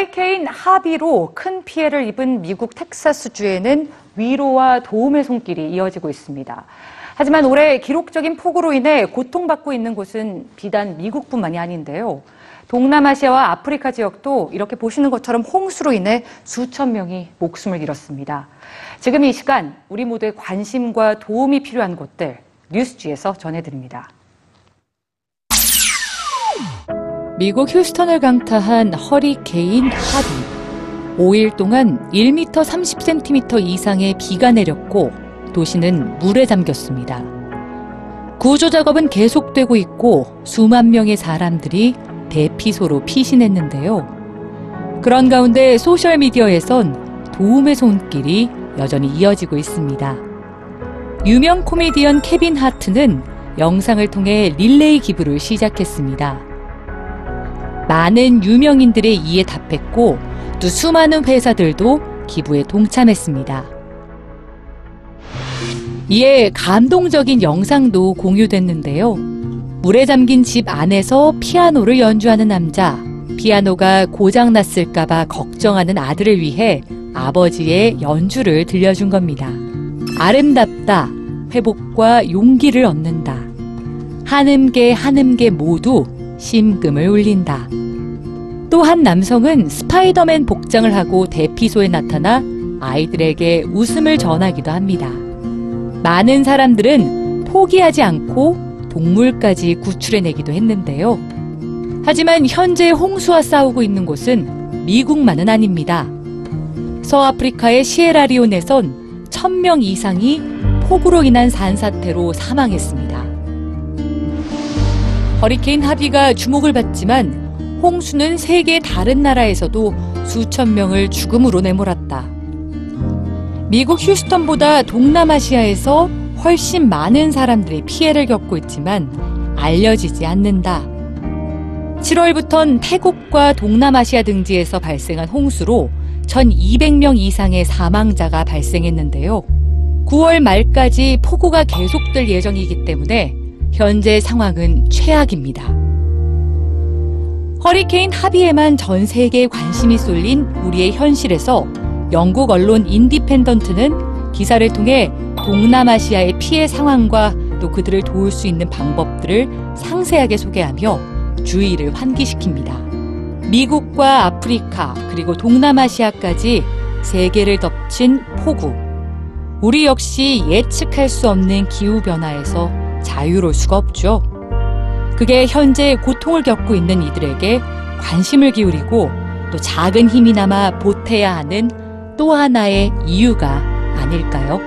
허리케인 하비로 큰 피해를 입은 미국 텍사스주에는 위로와 도움의 손길이 이어지고 있습니다. 하지만 올해 기록적인 폭우로 인해 고통받고 있는 곳은 비단 미국뿐만이 아닌데요. 동남아시아와 아프리카 지역도 이렇게 보시는 것처럼 홍수로 인해 수천 명이 목숨을 잃었습니다. 지금 이 시간 우리 모두의 관심과 도움이 필요한 곳들 뉴스지에서 전해드립니다. 미국 휴스턴을 강타한 허리케인 하비. 5일 동안 1m 30cm 이상의 비가 내렸고 도시는 물에 잠겼습니다. 구조 작업은 계속되고 있고 수만 명의 사람들이 대피소로 피신했는데요. 그런 가운데 소셜미디어에선 도움의 손길이 여전히 이어지고 있습니다. 유명 코미디언 케빈 하트는 영상을 통해 릴레이 기부를 시작했습니다. 많은 유명인들의 이에 답했고 또 수많은 회사들도 기부에 동참했습니다. 이에 감동적인 영상도 공유됐는데요. 물에 잠긴 집 안에서 피아노를 연주하는 남자, 피아노가 고장났을까봐 걱정하는 아들을 위해 아버지의 연주를 들려준 겁니다. 아름답다, 회복과 용기를 얻는다. 한음계 한음계 모두 심금을 울린다. 또 한 남성은 스파이더맨 복장을 하고 대피소에 나타나 아이들에게 웃음을 전하기도 합니다. 많은 사람들은 포기하지 않고 동물까지 구출해내기도 했는데요. 하지만 현재 홍수와 싸우고 있는 곳은 미국만은 아닙니다. 서아프리카의 시에라리온에선 1000명 이상이 폭우로 인한 산사태로 사망했습니다. 허리케인 하비가 주목을 받지만 홍수는 세계 다른 나라에서도 수천 명을 죽음으로 내몰았다. 미국 휴스턴보다 동남아시아에서 훨씬 많은 사람들이 피해를 겪고 있지만 알려지지 않는다. 7월부턴 태국과 동남아시아 등지에서 발생한 홍수로 1,200명 이상의 사망자가 발생했는데요. 9월 말까지 폭우가 계속될 예정이기 때문에 현재 상황은 최악입니다. 허리케인 하비에만 전 세계에 관심이 쏠린 우리의 현실에서 영국 언론 인디펜던트는 기사를 통해 동남아시아의 피해 상황과 또 그들을 도울 수 있는 방법들을 상세하게 소개하며 주의를 환기시킵니다. 미국과 아프리카 그리고 동남아시아까지 세계를 덮친 폭우. 우리 역시 예측할 수 없는 기후 변화에서 자유로울 수가 없죠. 그게 현재 고통을 겪고 있는 이들에게 관심을 기울이고 또 작은 힘이나마 보태야 하는 또 하나의 이유가 아닐까요?